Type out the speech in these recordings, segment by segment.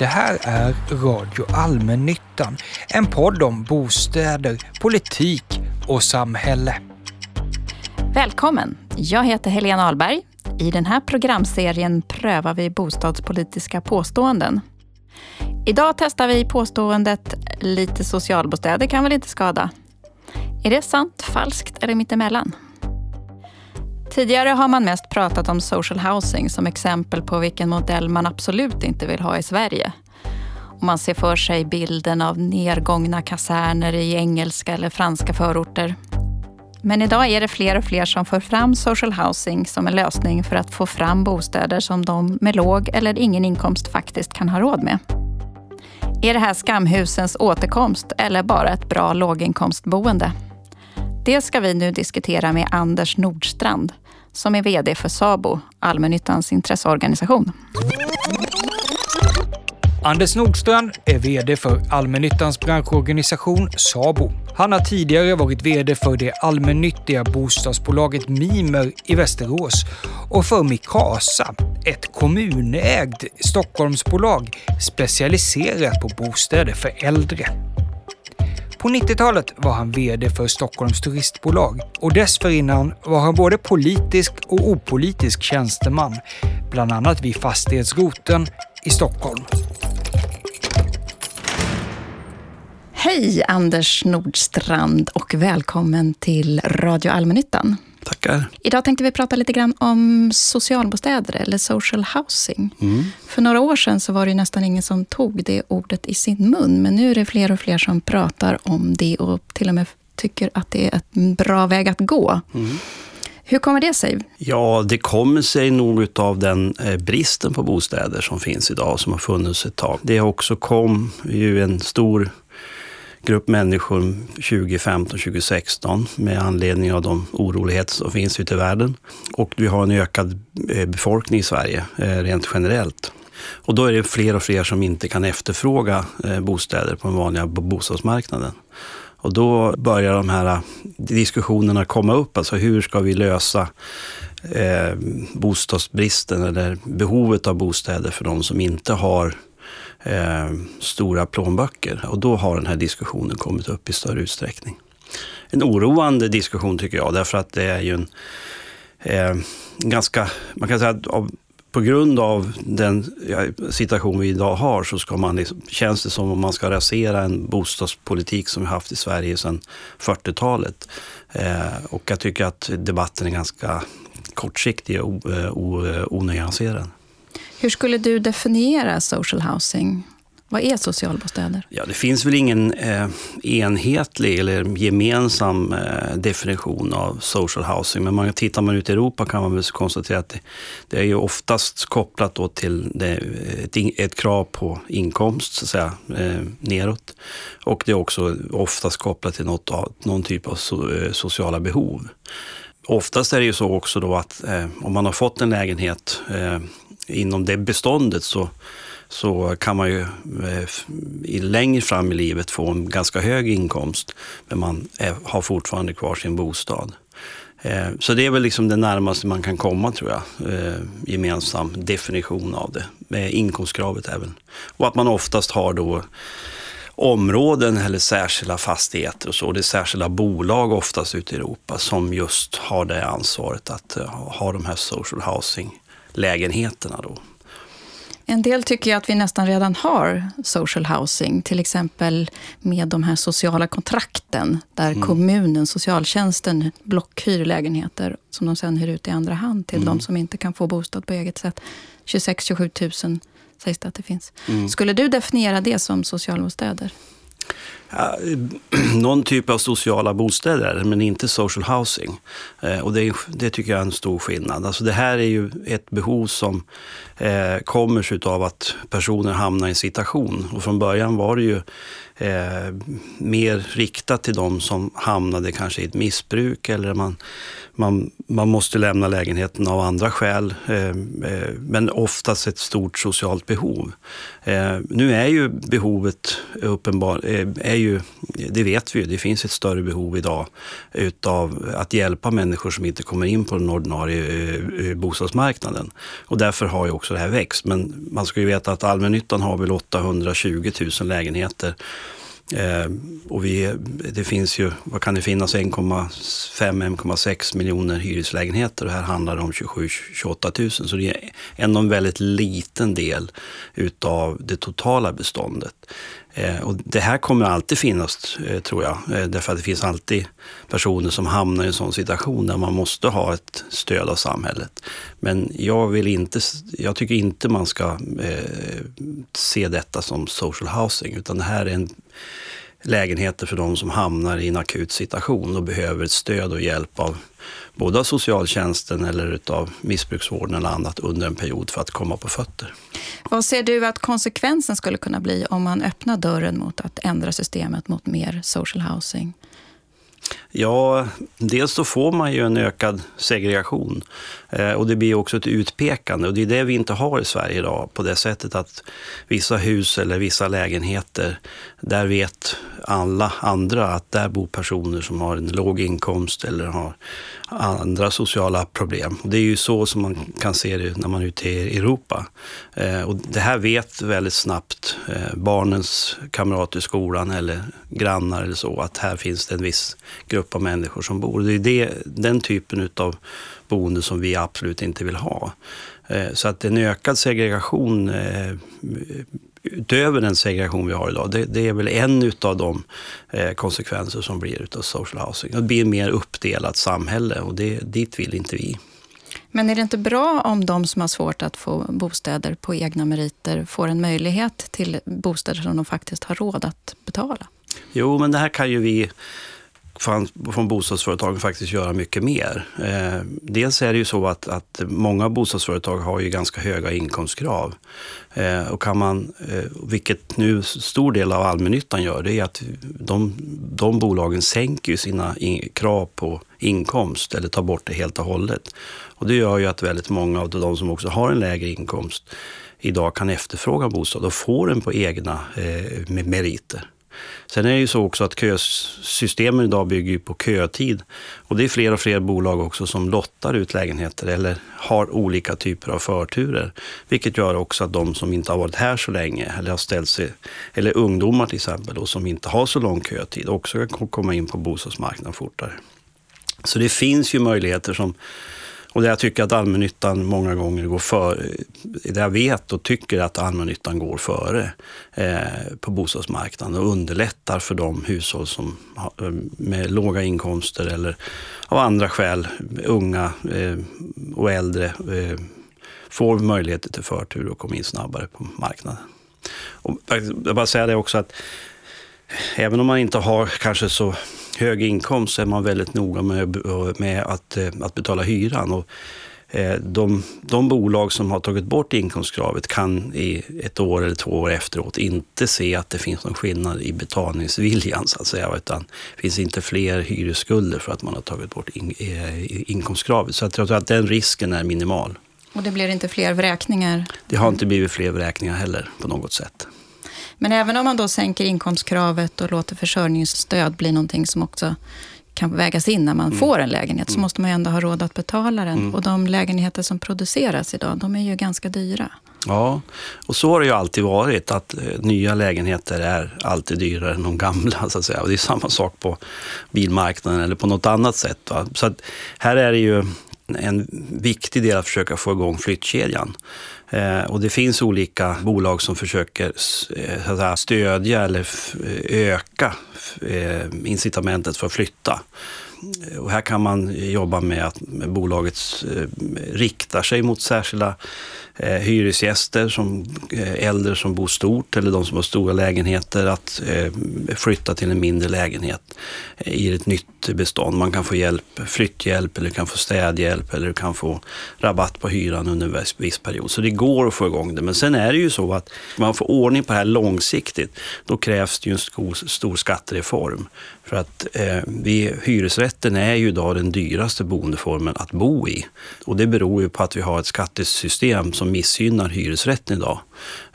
Det här är Radio Allmännyttan, en podd om bostäder, politik och samhälle. Välkommen! Jag heter Helena Ahlberg. I den här programserien prövar vi bostadspolitiska påståenden. Idag testar vi påståendet “lite socialbostäder kan väl inte skada?” Är det sant, falskt eller mittemellan? Tidigare har man mest pratat om social housing som exempel på vilken modell man absolut inte vill ha i Sverige. Och man ser för sig bilden av nergångna kaserner i engelska eller franska förorter. Men idag är det fler och fler som för fram social housing som en lösning för att få fram bostäder som de med låg eller ingen inkomst faktiskt kan ha råd med. Är det här skamhusens återkomst eller bara ett bra låginkomstboende? Det ska vi nu diskutera med Anders Nordstrand som är VD för SABO, allmännyttans intresseorganisation. Anders Nordstrand är VD för allmännyttans branschorganisation SABO. Han har tidigare varit VD för det allmännyttiga bostadsbolaget Mimer i Västerås och för Mikasa, ett kommunägt Stockholmsbolag specialiserat på bostäder för äldre. På 90-talet var han VD för Stockholms turistbolag och dessförinnan var han både politisk och opolitisk tjänsteman, bland annat vid fastighetsroten i Stockholm. Hej Anders Nordstrand och välkommen till Radio Allmännyttan. Tackar. Idag tänkte vi prata lite grann om socialbostäder eller social housing. Mm. För några år sedan så var det nästan ingen som tog det ordet i sin mun. Men nu är det fler och fler som pratar om det och till och med tycker att det är en bra väg att gå. Mm. Hur kommer det sig? Ja, det kommer sig nog av den eh, bristen på bostäder som finns idag, som har funnits ett tag. Det också kom ju en stor grupp människor 2015-2016 med anledning av de oroligheter som finns ute i världen. Och vi har en ökad eh, befolkning i Sverige eh, rent generellt. Och då är det fler och fler som inte kan efterfråga eh, bostäder på den vanliga bostadsmarknaden. Och då börjar de här diskussionerna komma upp. Alltså hur ska vi lösa eh, bostadsbristen eller behovet av bostäder för de som inte har eh, stora plånböcker. Och då har den här diskussionen kommit upp i större utsträckning. En oroande diskussion tycker jag, därför att det är ju en eh, ganska, man kan säga att av, på grund av den situation vi idag har så ska man, liksom, känns det som om man ska rasera en bostadspolitik som vi haft i Sverige sedan 40-talet. Eh, och jag tycker att debatten är ganska kortsiktig och eh, eh, onyanserad. Hur skulle du definiera social housing? Vad är socialbostäder? Ja, det finns väl ingen eh, enhetlig eller gemensam eh, definition av social housing. Men man, tittar man ut i Europa kan man väl konstatera att det, det är ju oftast kopplat då till det, ett, ett, krav på inkomst, så att säga, eh, neråt. Och det är också oftast kopplat till något någon typ av so, eh, sociala behov. Oftast är det ju så också då att eh, om man har fått en lägenhet eh, inom det beståndet så, så kan man ju eh, längre fram i livet få en ganska hög inkomst, men man är, har fortfarande kvar sin bostad. Eh, så det är väl liksom det närmaste man kan komma, tror jag, eh, gemensam definition av det. Med inkomstkravet även. Och att man oftast har då områden eller särskilda fastigheter och så. Det är särskilda bolag oftast ute i Europa som just har det ansvaret att eh, ha de här social housing lägenheterna då. En del tycker att vi nästan redan har social housing, till exempel med de här sociala kontrakten där mm. kommunen, socialtjänsten, blockhyr lägenheter som de sen hyr ut i andra hand till mm. de som inte kan få bostad på eget sätt. 26-27 000 sägs det att det finns. Mm. Skulle du definiera det som socialbostäder? Någon typ av sociala bostäder, men inte social housing. Eh, och det, det, tycker jag är en stor skillnad. Alltså det här är ju ett behov som eh, kommer sig av att personer hamnar i en situation. Och från början var det ju eh, mer riktat till de som hamnade kanske i ett missbruk eller man, man, man måste lämna lägenheten av andra skäl, eh, eh men oftast ett stort socialt behov. Eh, nu är ju behovet uppenbart eh, är ju, det vet vi ju, det finns ett större behov idag utav att hjälpa människor som inte kommer in på den ordinarie eh, eh, bostadsmarknaden. Och därför har ju också det här växt. Men man ska ju veta att allmännyttan har väl 820 000 lägenheter Eh, och vi, det finns ju, vad kan det finnas, 1,5-1,6 miljoner hyreslägenheter och här handlar det om 27-28 000. Så det är ändå en väldigt liten del utav det totala beståndet. Eh, och det här kommer alltid finnas, eh, tror jag, eh, därför att det finns alltid personer som hamnar i en sån situation där man måste ha ett stöd av samhället. Men jag, vill inte, jag tycker inte man ska se detta som social housing, utan det här är en lägenheter för de som hamnar i en akut situation och behöver ett stöd och hjälp av både av socialtjänsten eller av missbruksvården eller annat under en period för att komma på fötter. Vad ser du att konsekvensen skulle kunna bli om man öppnar dörren mot att ändra systemet mot mer social housing? Ja, dels så får man ju en ökad segregation eh, och det blir också ett utpekande och det är det vi inte har i Sverige idag på det sättet att vissa hus eller vissa lägenheter, där vet alla andra att där bor personer som har en låg inkomst eller har andra sociala problem. Och det är ju så som man kan se det när man är ute i Europa. Eh, och det här vet väldigt snabbt eh, barnens kamrater i skolan eller grannar eller så, att här finns det en viss grupp av människor som bor. Det är det, den typen av boende som vi absolut inte vill ha. Eh, så att en ökad segregation utöver den segregation vi har idag, det, det är väl en av de eh, konsekvenser som blir av social housing. Det blir ett mer uppdelat samhälle och det, dit vill inte vi. Men är det inte bra om de som har svårt att få bostäder på egna meriter får en möjlighet till bostäder som de faktiskt har råd att betala? Jo, men det här kan ju vi från, bostadsföretagen faktiskt göra mycket mer. Eh, dels är det ju så att, att många bostadsföretag har ju ganska höga inkomstkrav. Eh, och kan man, eh, vilket nu stor del av allmännyttan gör, det är att de, de bolagen sänker sina in, krav på inkomst eller tar bort det helt och hållet. Och det gör ju att väldigt många av de som också har en lägre inkomst idag kan efterfråga bostad och få den på egna eh, meriter. Sen är det ju så också att kösystemen idag bygger på kötid. Och det är fler och fler bolag också som lottar ut lägenheter eller har olika typer av förturer. Vilket gör också att de som inte har varit här så länge eller har ställt sig, eller ungdomar till exempel, då, som inte har så lång kötid, också kan komma in på bostadsmarknaden fortare. Så det finns ju möjligheter som och där jag tycker att allmännyttan många gånger går före, där jag vet och tycker att allmännyttan går före eh, på bostadsmarknaden och underlättar för de hushåll som har, eh, med låga inkomster eller av andra skäl, unga eh, och äldre, eh, får möjligheter till förtur och kommer in snabbare på marknaden. Och jag bara säga det också att eh, även om man inte har kanske så hög inkomst så är man väldigt noga med, med att, eh, att betala hyran. Och eh, de, de bolag som har tagit bort inkomstkravet kan i ett år eller två år efteråt inte se att det finns någon skillnad i betalningsviljan, så att säga. Utan det finns inte fler hyresskulder för att man har tagit bort in, eh, inkomstkravet. Så jag tror att den risken är minimal. Och det blir inte fler vräkningar? Det har inte blivit fler vräkningar heller på något sätt. Men även om man då sänker inkomstkravet och låter försörjningsstöd bli någonting som också kan vägas in när man mm. får en lägenhet, så mm. måste man ju ändå ha råd att betala den. Mm. Och de lägenheter som produceras idag, de är ju ganska dyra. Ja, och så har det ju alltid varit, att eh, nya lägenheter är alltid dyrare än de gamla. Så att säga. Och det är samma sak på bilmarknaden eller på något annat sätt. Va? Så här är det ju en viktig del att försöka få igång flyttkedjan. Eh, och det finns olika bolag som försöker eh, säga, stödja eller öka eh, incitamentet för att flytta. Eh, och här kan man jobba med att bolaget eh, riktar sig mot särskilda eh, hyresgäster, som äldre som bor stort eller de som har stora lägenheter, att flytta till en mindre lägenhet i ett nytt bestånd. Man kan få hjälp, flytthjälp eller kan få städhjälp eller kan få rabatt på hyran under en viss period. Så det går att få igång det. Men sen är det ju så att man får ordning på det här långsiktigt, då krävs det ju en stor, stor skattereform. För att eh, vi, hyresrätten är ju idag den dyraste boendeformen att bo i. Och det beror ju på att vi har ett skattesystem som missgynnar hyresrätten idag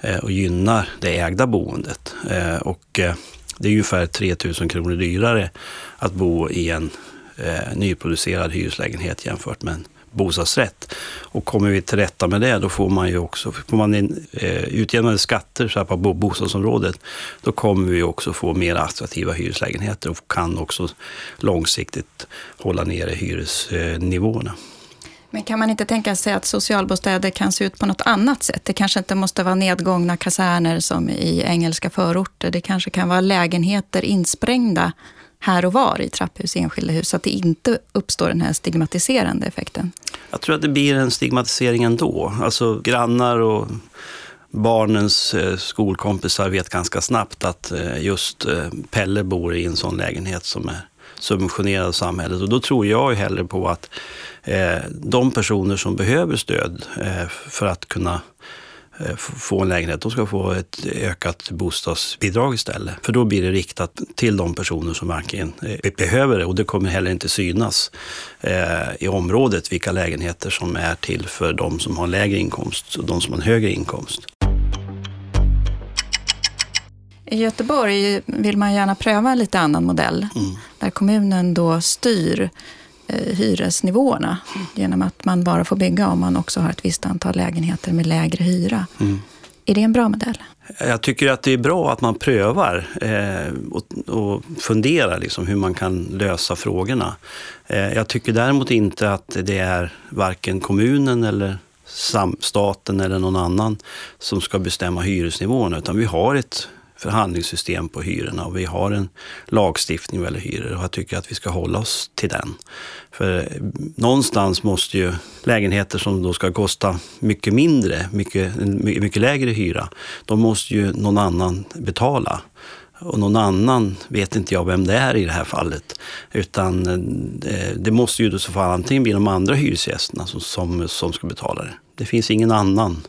eh, och gynnar det ägda boendet. Eh, och, eh, Det är ungefär 3 000 kronor dyrare att bo i en nyproducerad hyreslägenhet jämfört med en bostadsrätt. Och kommer vi till rätta med det, då får man ju också, får man in, eh, utjämnade skatter så här på bostadsområdet, då kommer vi också få mer attraktiva hyreslägenheter och kan också långsiktigt hålla nere hyresnivåerna. Men kan man inte tänka sig att socialbostäder kan se ut på något annat sätt? Det kanske inte måste vara nedgångna kaserner som i engelska förorter. Det kanske kan vara lägenheter insprängda här och var i trapphus, enskilda hus, så att det inte uppstår den här stigmatiserande effekten? Jag tror att det blir en stigmatisering ändå. Alltså grannar och barnens eh, skolkompisar vet ganska snabbt att eh, just eh, Pelle bor i en sån lägenhet som är subventionerad av samhället. Och då tror jag ju hellre på att de personer som behöver stöd för att kunna få en lägenhet, de ska få ett ökat bostadsbidrag istället. För då blir det riktat till de personer som verkligen eh, behöver det och det kommer heller inte synas eh, i området vilka lägenheter som är till för de som har lägre inkomst och de som har högre inkomst. I Göteborg vill man gärna pröva en lite annan modell, mm. där kommunen då styr Eh, hyresnivåerna genom att man bara får bygga om man också har ett visst antal lägenheter med lägre hyra. Mm. Är det en bra modell? Jag tycker att det är bra att man prövar eh, och, och, funderar liksom hur man kan lösa frågorna. Eh, jag tycker däremot inte att det är varken kommunen eller staten eller någon annan som ska bestämma hyresnivån, utan vi har ett förhandlingssystem på hyrorna och vi har en lagstiftning vad gäller hyror och jag tycker att vi ska hålla oss till den. För eh, någonstans måste ju lägenheter som då ska kosta mycket mindre, mycket, mycket lägre hyra, de måste ju någon annan betala. Och någon annan vet inte jag vem det är i det här fallet. Utan eh, det måste ju i så fall antingen bli de andra hyresgästerna som, som, som ska betala det. Det finns ingen annan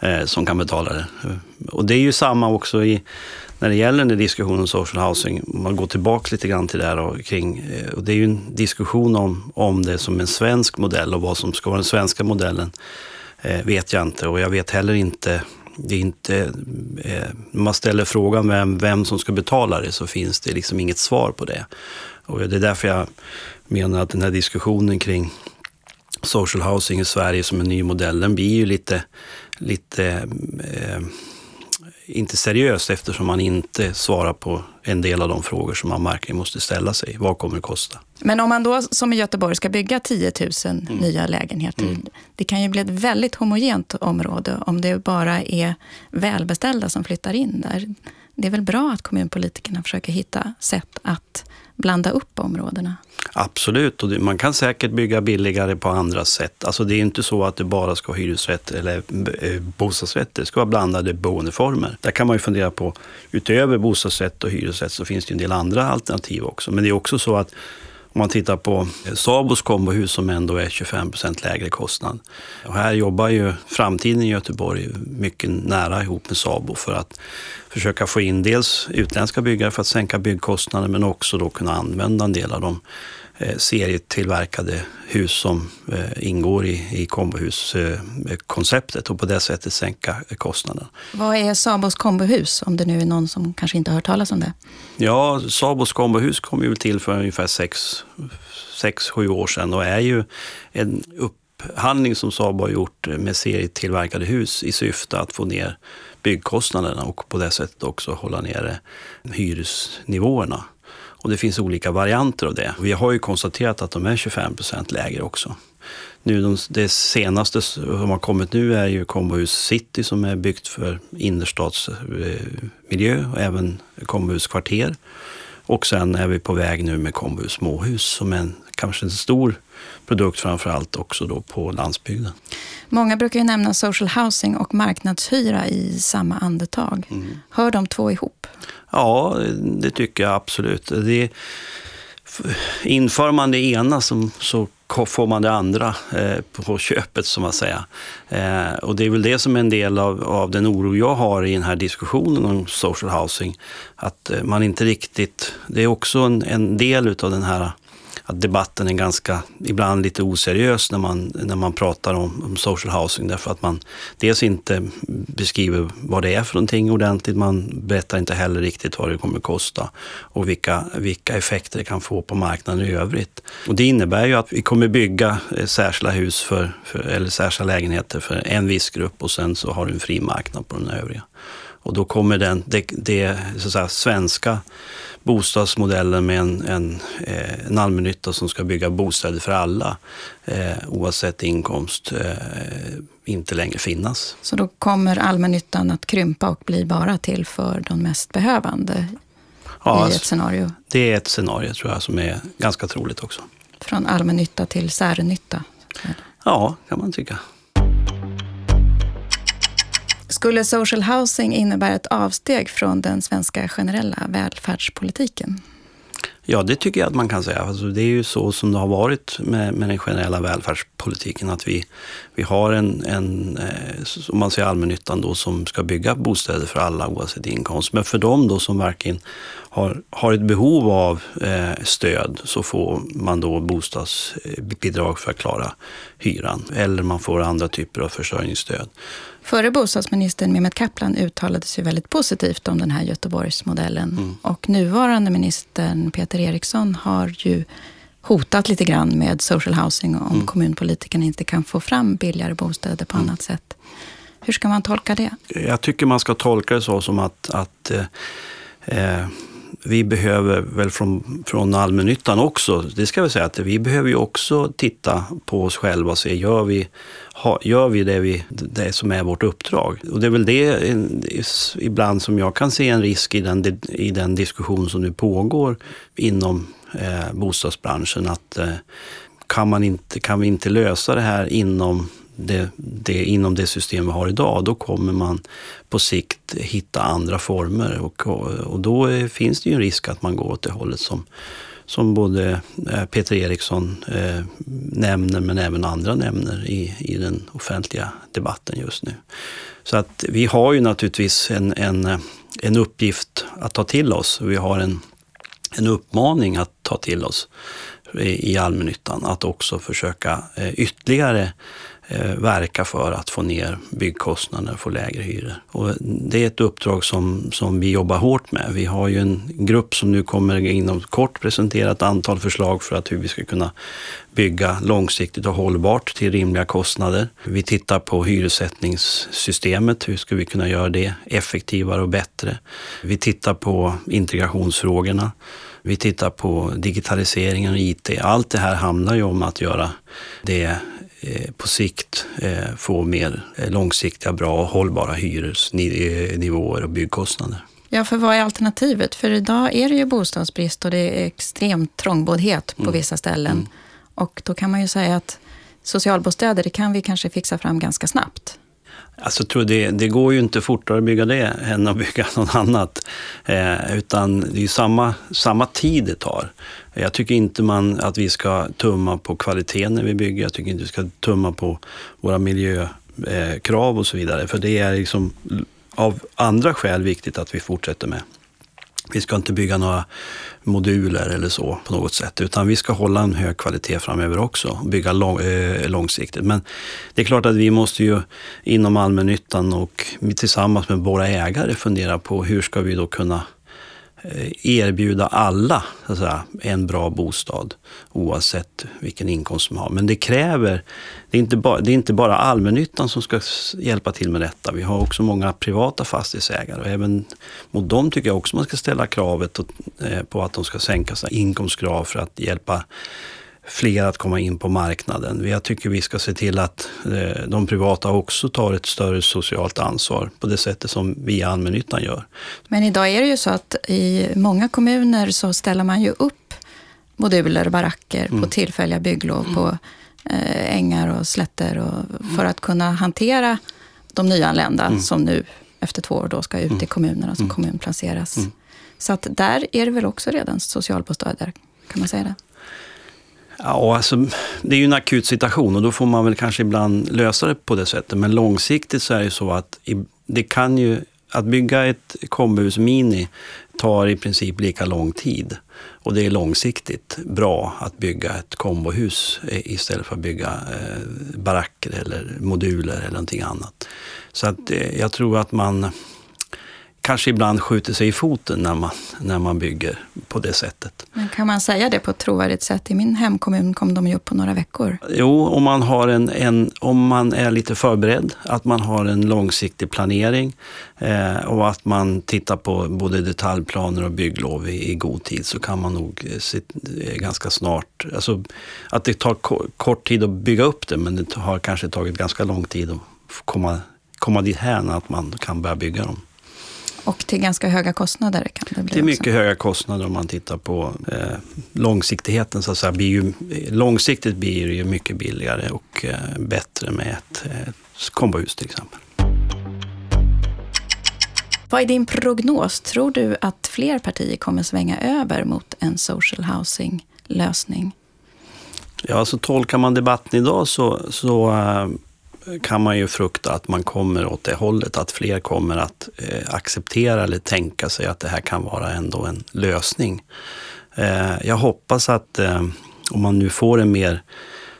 eh, som kan betala det. Och det är ju samma också i, när det gäller den diskussionen om social housing. Om man går tillbaka lite grann till det här och kring, eh, och det är ju en diskussion om, om det som en svensk modell och vad som ska vara den svenska modellen eh, vet jag inte och jag vet heller inte det är inte, eh, när man ställer frågan vem, vem som ska betala det så finns det liksom inget svar på det. Och det är därför jag menar att den här diskussionen kring social housing i Sverige som en ny modell, den blir ju lite, lite eh, inte seriöst eftersom man inte svarar på en del av de frågor som man verkligen måste ställa sig. Vad kommer det kosta? Men om man då som i Göteborg ska bygga 10 000 mm. nya lägenheter, mm. det kan ju bli ett väldigt homogent område om det bara är välbeställda som flyttar in där. Det är väl bra att kommunpolitikerna försöker hitta sätt att blanda upp områdena? Absolut, och man kan säkert bygga billigare på andra sätt. Alltså det är inte så att det bara ska vara hyresrätt eller bostadsrätter, bostadsrätt. Det ska vara blandade boendeformer. Där kan man ju fundera på, utöver bostadsrätt och hyresrätt så finns det en del andra alternativ också. Men det är också så att om man tittar på Sabos kombohus som ändå är 25 procent lägre kostnad. Och här jobbar ju Framtiden i Göteborg mycket nära ihop med Sabo för att försöka få in dels utländska byggare för att sänka byggkostnader men också då kunna använda en del av de serietillverkade hus som eh, ingår i, i kombohuskonceptet och på det sättet sänka kostnaderna. Vad är Sabos kombohus, om det nu är någon som kanske inte har hört talas om det? Ja, Sabos kombohus kom ju till för ungefär sex, sex sju år sedan och är ju en upphandling som Sabo har gjort med serietillverkade hus i syfte att få ner byggkostnaderna och på det sättet också hålla nere hyresnivåerna. Och det finns olika varianter av det. Vi har ju konstaterat att de är 25 procent lägre också. Nu, de, det senaste som har kommit nu är ju Kombohus City som är byggt för innerstadsmiljö och även Kombohus kvarter. Och sen är vi på väg nu med Kombohus småhus som är en, kanske en stor produkt framför allt också då på landsbygden. Många brukar ju nämna social housing och marknadshyra i samma andetag. Mm. Hör de två ihop? Ja, det tycker jag absolut. Det, inför man det ena som, så får man det andra eh, på köpet, som man säger. Eh, och det är väl det som är en del av, av den oro jag har i den här diskussionen om social housing. Att eh, man inte riktigt... Det är också en, en del av den här att debatten är ganska, ibland lite oseriös när man, när man pratar om, om social housing. Därför att man dels inte beskriver vad det är för någonting ordentligt. Man berättar inte heller riktigt vad det kommer att kosta och vilka, vilka effekter det kan få på marknaden i övrigt. Och det innebär ju att vi kommer bygga eh, särskilda hus för, för, eller särskilda lägenheter för en viss grupp och sen så har du en fri marknad på den övriga. Och då kommer den, det, det så säga, svenska bostadsmodellen med en, en, eh, en allmännytta som ska bygga bostäder för alla eh, oavsett inkomst eh, inte längre finnas. Så då kommer allmännyttan att krympa och bli bara till för de mest behövande ja, i ett scenario? Det är ett scenario tror jag som är ganska troligt också. Från allmännytta till särnytta? Ja, kan man tycka. Skulle social housing innebära ett avsteg från den svenska generella välfärdspolitiken? Ja, det tycker jag att man kan säga. Alltså, det är ju så som det har varit med, med den generella välfärdspolitiken. Att vi, vi har en, en eh, om man säger allmännyttan då, som ska bygga bostäder för alla oavsett inkomst. Men för dem då som verkligen har, har ett behov av eh, stöd så får man då bostadsbidrag för att klara hyran. Eller man får andra typer av försörjningsstöd. Förre bostadsministern Mehmet Kaplan uttalade sig väldigt positivt om den här Göteborgsmodellen. Mm. Och nuvarande ministern Peter Eriksson har ju hotat lite grann med social housing om mm. kommunpolitikerna inte kan få fram billigare bostäder på mm. annat sätt. Hur ska man tolka det? Jag tycker man ska tolka det så som att, att eh, eh vi behöver väl från, från allmännyttan också, det ska vi säga att vi behöver ju också titta på oss själva och se, gör vi, gör vi det, vi det som är vårt uppdrag? Och det är väl det ibland som jag kan se en risk i den, i den diskussion som nu pågår inom eh, bostadsbranschen. Att eh, kan, man inte, kan vi inte lösa det här inom det, det, inom det system vi har idag, då kommer man på sikt hitta andra former. Och, och då finns det ju en risk att man går åt det hållet som, som både eh, Peter Eriksson eh, nämner, men även andra nämner i, i den offentliga debatten just nu. Så att vi har ju naturligtvis en, en, en uppgift att ta till oss. Vi har en, en uppmaning att ta till oss i allmännyttan, att också försöka eh, ytterligare eh, verka för att få ner byggkostnader och få lägre hyror. Och det är ett uppdrag som, som vi jobbar hårt med. Vi har ju en grupp som nu kommer inom kort presentera ett antal förslag för att hur vi ska kunna bygga långsiktigt och hållbart till rimliga kostnader. Vi tittar på hyressättningssystemet. Hur ska vi kunna göra det effektivare och bättre? Vi tittar på integrationsfrågorna. Vi tittar på digitaliseringen och IT. Allt det här handlar ju om att göra det Eh, på sikt eh, få mer eh, långsiktiga, bra och hållbara hyresnivåer och byggkostnader. Ja, för vad är alternativet? För idag är det ju bostadsbrist och det är extremt trångboddhet på mm. vissa ställen. Mm. Och då kan man ju säga att socialbostäder, det kan vi kanske fixa fram ganska snabbt. Alltså, tror det, det går ju inte fortare att bygga det än att bygga något annat. Eh, utan det är samma, samma tid det tar. Jag tycker inte man, att vi ska tumma på kvaliteten när vi bygger. Jag tycker inte vi ska tumma på våra miljökrav eh, och så vidare. För det är liksom av andra skäl viktigt att vi fortsätter med. Vi ska inte bygga några moduler eller så på något sätt, utan vi ska hålla en hög kvalitet framöver också och bygga lång, eh, långsiktigt. Men det är klart att vi måste ju inom allmännyttan och tillsammans med våra ägare fundera på hur ska vi då kunna Eh, erbjuda alla så säga, en bra bostad oavsett vilken inkomst man har. Men det kräver, det är, inte bara, det är inte bara allmännyttan som ska hjälpa till med detta. Vi har också många privata fastighetsägare och även mot dem tycker jag också man ska ställa kravet eh, på att de ska sänka sina inkomstkrav för att hjälpa fler att komma in på marknaden. Jag tycker vi ska se till att eh, de privata också tar ett större socialt ansvar på det sättet som vi i allmännyttan gör. Men idag är det ju så att i många kommuner så ställer man ju upp moduler och baracker mm. på tillfälliga bygglov mm. på eh, ängar och slätter och, för att kunna hantera de nyanlända mm. som nu efter två år då ska ut i mm. kommunerna som mm. kommunplaceras. Mm. Så att där är det väl också redan socialbostäder, kan man säga det? Ja, alltså, det är ju en akut situation och då får man väl kanske ibland lösa det på det sättet. Men långsiktigt så är det så att det kan ju att bygga ett kombus mini tar i princip lika lång tid. Och det är långsiktigt bra att bygga ett kombohus eh, istället för att bygga eh, baracker eller moduler eller någonting annat. Så att, eh, jag tror att man kanske ibland skjuter sig i foten när man, när man bygger på det sättet. Men kan man säga det på ett trovärdigt sätt? I min hemkommun kom de ju upp på några veckor. Jo, om man, har en, en om man är lite förberedd, att man har en långsiktig planering eh, och att man tittar på både detaljplaner och bygglov i, i god tid så kan man nog eh, se, eh, ganska snart, alltså att det tar kort tid att bygga upp det men det har kanske tagit ganska lång tid att komma, komma dit här att man kan börja bygga dem. Och till ganska höga kostnader kan det bli Till mycket också. höga kostnader om man tittar på eh, långsiktigheten. Så att säga, blir ju, långsiktigt blir det ju mycket billigare och eh, bättre med ett eh, kombohus till exempel. Vad är din prognos? Tror du att fler partier kommer svänga över mot en social housing-lösning? Ja, alltså tolkar man debatten idag så, så uh, kan man ju frukta att man kommer åt det hållet, att fler kommer att eh, acceptera eller tänka sig att det här kan vara ändå en lösning. Eh, jag hoppas att eh, om man nu får en mer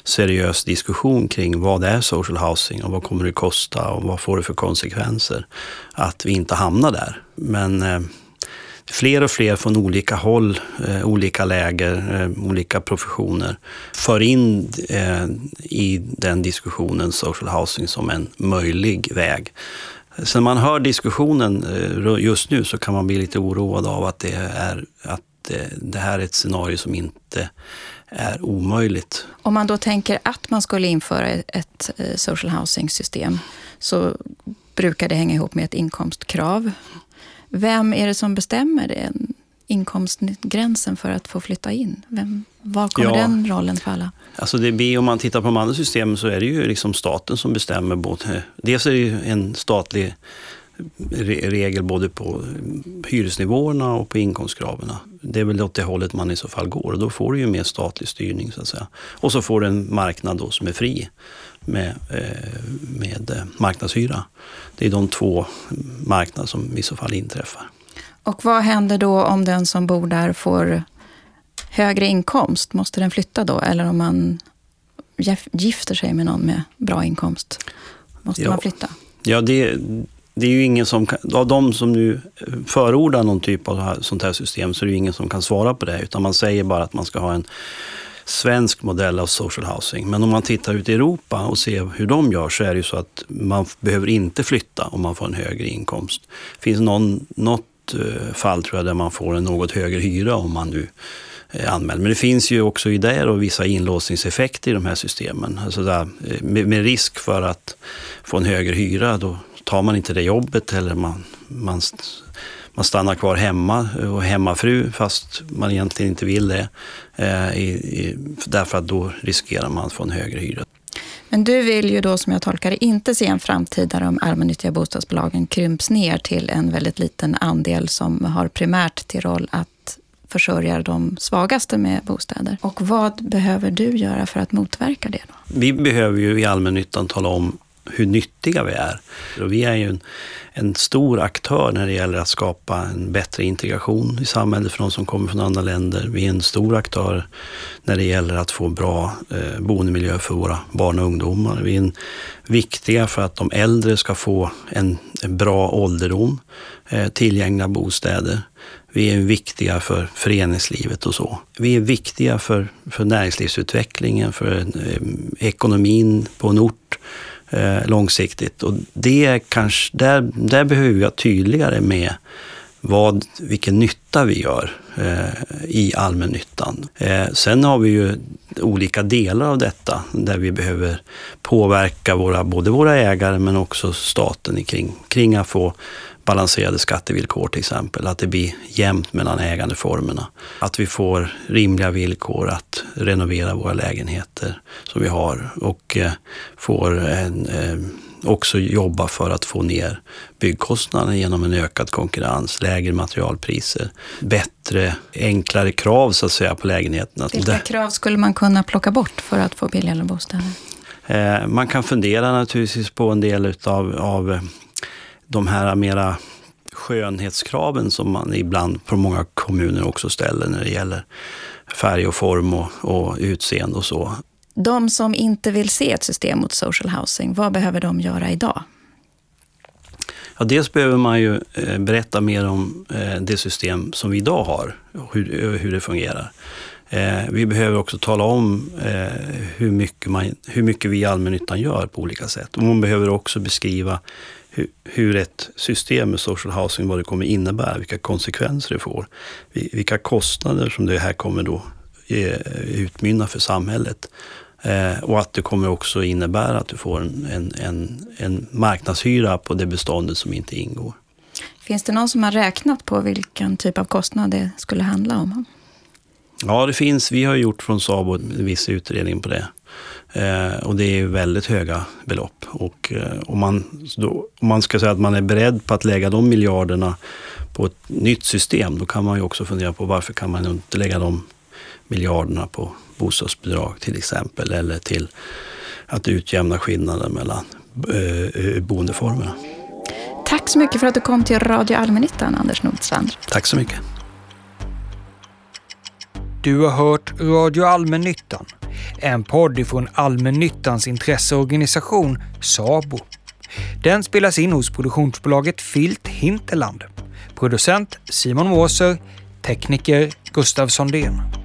seriös diskussion kring vad är social housing och vad kommer det kosta och vad får det för konsekvenser, att vi inte hamnar där. Men eh, fler och fler från olika håll, eh, olika läger, eh, olika professioner för in eh, i den diskussionen social housing som en möjlig väg. Sen man hör diskussionen eh, just nu så kan man bli lite oroad av att det, är, att eh, det här är ett scenario som inte är omöjligt. Om man då tänker att man skulle införa ett eh, social housing-system så brukar det hänga ihop med ett inkomstkrav. Vem är det som bestämmer det? inkomstgränsen för att få flytta in? Vem, var kommer ja, den rollen falla? Alltså det blir, om man tittar på de andra systemen så är det ju liksom staten som bestämmer. Både, dels är det ju en statlig regel både på hyresnivåerna och på inkomstkraven. Det är väl åt det hållet man i så fall går och då får du ju mer statlig styrning så att säga. Och så får du en marknad då som är fri med, eh, med marknadshyra. Det är de två marknader som i så fall inträffar. Och vad händer då om den som bor där får högre inkomst? Måste den flytta då? Eller om man gifter sig med någon med bra inkomst? Måste ja. man flytta? Ja, det, det är ju ingen som kan, av de som nu förordar någon typ av sånt här system så är det ju ingen som kan svara på det. Utan man säger bara att man ska ha en svensk modell av social housing. Men om man tittar ut i Europa och ser hur de gör så är det ju så att man behöver inte flytta om man får en högre inkomst. Det finns någon, något eh, fall tror jag där man får en något högre hyra om man nu eh, anmäld. Men det finns ju också i och vissa inlåsningseffekter i de här systemen. Alltså där, eh, med, med, risk för att få en högre hyra, då tar man inte det jobbet eller man, man man stannar kvar hemma och hemmafru fast man egentligen inte vill det. Eh, i, i, därför att då riskerar man att få en högre hyra. Men du vill ju då, som jag tolkar det, inte se en framtid där de allmännyttiga bostadsbolagen krymps ner till en väldigt liten andel som har primärt till roll att försörja de svagaste med bostäder. Och vad behöver du göra för att motverka det? Då? Vi behöver ju i allmännyttan tala om hur nyttiga vi är. Och vi är ju en, en, stor aktör när det gäller att skapa en bättre integration i samhället för de som kommer från andra länder. Vi är en stor aktör när det gäller att få bra eh, boendemiljö för våra barn och ungdomar. Vi är en, viktiga för att de äldre ska få en, en bra ålderdom, eh, tillgängliga bostäder. Vi är viktiga för föreningslivet och så. Vi är viktiga för, för näringslivsutvecklingen, för eh, ekonomin på en ort eh, långsiktigt. Och det kanske, där, där behöver vi vara tydligare med vad, vilken nytta vi gör eh, i allmännyttan. Eh, sen har vi ju olika delar av detta där vi behöver påverka våra, både våra ägare men också staten kring, kring att få balanserade skattevillkor till exempel. Att det blir jämnt mellan ägandeformerna. Att vi får rimliga villkor att renovera våra lägenheter som vi har och eh, får en, eh, också jobba för att få ner byggkostnaderna genom en ökad konkurrens, lägre materialpriser, bättre, enklare krav så att säga på lägenheterna. Vilka krav skulle man kunna plocka bort för att få billigare bostäder? Eh, man kan fundera naturligtvis på en del utav, av de här mera skönhetskraven som man ibland på många kommuner också ställer när det gäller färg och form och, och utseende och så. De som inte vill se ett system mot social housing, vad behöver de göra idag? Ja, dels behöver man ju eh, berätta mer om eh, det system som vi idag har, hur, hur det fungerar. Eh, vi behöver också tala om hur, mycket man, hur mycket vi i allmännyttan gör på olika sätt. Och man behöver också beskriva hur, ett system med social housing, vad det kommer innebära, vilka konsekvenser det får, vilka kostnader som det här kommer då utmynna för samhället. Eh, och att det kommer också innebära att du får en, en, en, en marknadshyra på det beståndet som inte ingår. Finns det någon som har räknat på vilken typ av kostnad det skulle handla om? Ja, det finns. Vi har gjort från SABO en viss utredning på det. Eh, och det är väldigt höga belopp. Och eh, om, man, då, om man ska säga att man är beredd på att lägga de miljarderna på ett nytt system, då kan man ju också fundera på varför kan man inte lägga de miljarderna på bostadsbidrag till exempel, eller till att utjämna skillnaden mellan eh, boendeformerna. Tack så mycket för att du kom till Radio Allmännyttan, Anders Nordstrand. Tack så mycket. Du har hört Radio Allmännyttan, en podd ifrån Allmännyttans intresseorganisation SABO. Den spelas in hos produktionsbolaget Filt Hinterland. Producent Simon Måser, tekniker Gustav Sondén.